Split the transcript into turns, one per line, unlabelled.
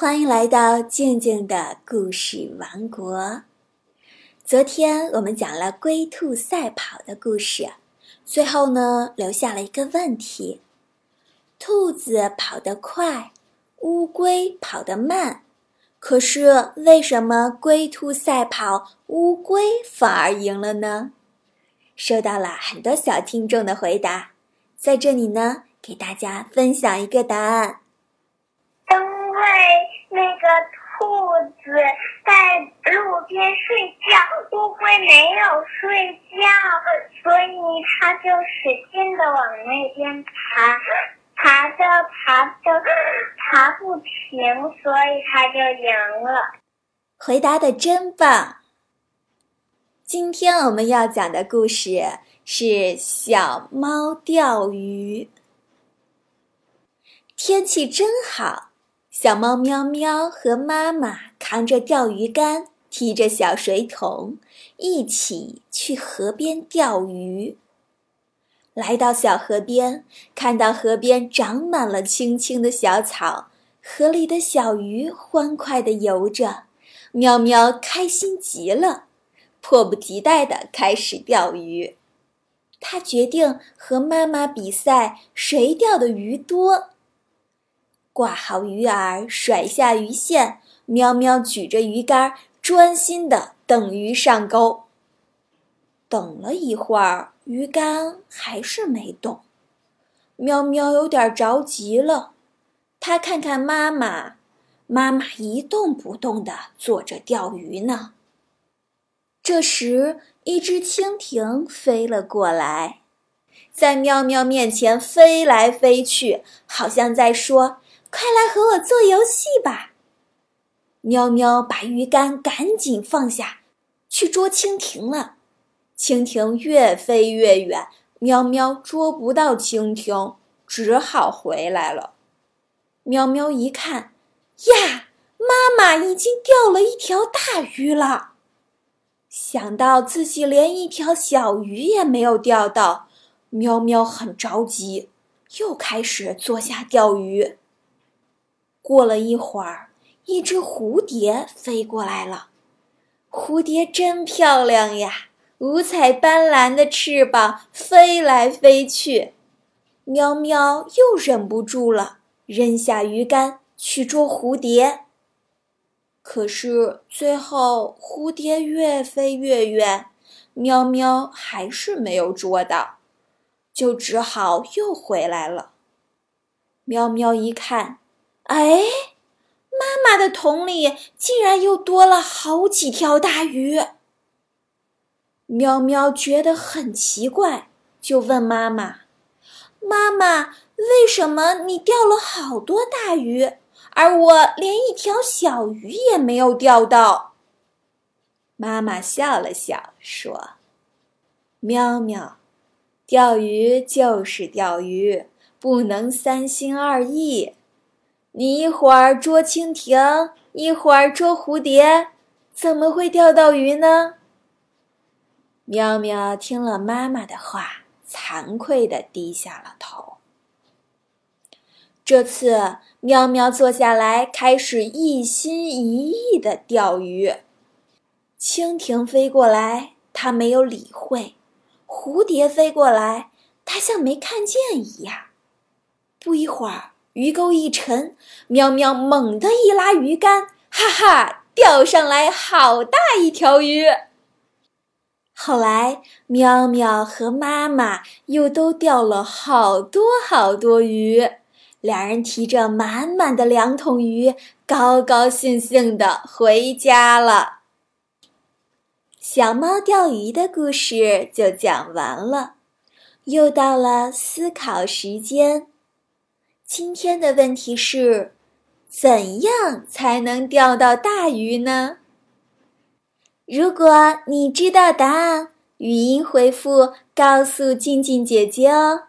欢迎来到静静的故事王国。昨天我们讲了龟兔赛跑的故事，最后呢留下了一个问题：兔子跑得快，乌龟跑得慢。可是为什么龟兔赛跑，乌龟反而赢了呢？收到了很多小听众的回答，在这里呢给大家分享一个答案。
因为个兔子在路边睡觉，乌龟没有睡觉，所以它就使劲的往那边爬，爬着爬着爬不停，所以它就赢了。
回答的真棒！今天我们要讲的故事是小猫钓鱼。天气真好。小猫喵喵和妈妈扛着钓鱼竿，提着小水桶，一起去河边钓鱼。来到小河边，看到河边长满了青青的小草，河里的小鱼欢快地游着，喵喵开心极了，迫不及待地开始钓鱼。他决定和妈妈比赛，谁钓的鱼多。挂好鱼饵，甩下鱼线，喵喵举着鱼竿，专心的等鱼上钩。等了一会儿，鱼竿还是没动，喵喵有点着急了。他看看妈妈，妈妈一动不动的坐着钓鱼呢。这时，一只蜻蜓飞了过来，在喵喵面前飞来飞去，好像在说。快来和我做游戏吧！喵喵把鱼竿赶紧放下，去捉蜻蜓了。蜻蜓越飞越远，喵喵捉不到蜻蜓，只好回来了。喵喵一看，呀，妈妈已经钓了一条大鱼了。想到自己连一条小鱼也没有钓到，喵喵很着急，又开始坐下钓鱼。过了一会儿，一只蝴蝶飞过来了。蝴蝶真漂亮呀，五彩斑斓的翅膀飞来飞去。喵喵又忍不住了，扔下鱼竿去捉蝴蝶。可是最后，蝴蝶越飞越远，喵喵还是没有捉到，就只好又回来了。喵喵一看。哎，妈妈的桶里竟然又多了好几条大鱼。喵喵觉得很奇怪，就问妈妈：“妈妈，为什么你钓了好多大鱼，而我连一条小鱼也没有钓到？”妈妈笑了笑说：“喵喵，钓鱼就是钓鱼，不能三心二意。”你一会儿捉蜻蜓，一会儿捉蝴蝶，怎么会钓到鱼呢？喵喵听了妈妈的话，惭愧的低下了头。这次，喵喵坐下来，开始一心一意的钓鱼。蜻蜓飞过来，它没有理会；蝴蝶飞过来，它像没看见一样。不一会儿。鱼钩一沉，喵喵猛地一拉鱼竿，哈哈，钓上来好大一条鱼。后来，喵喵和妈妈又都钓了好多好多鱼，两人提着满满的两桶鱼，高高兴兴的回家了。小猫钓鱼的故事就讲完了，又到了思考时间。今天的问题是：怎样才能钓到大鱼呢？如果你知道答案，语音回复告诉静静姐姐哦。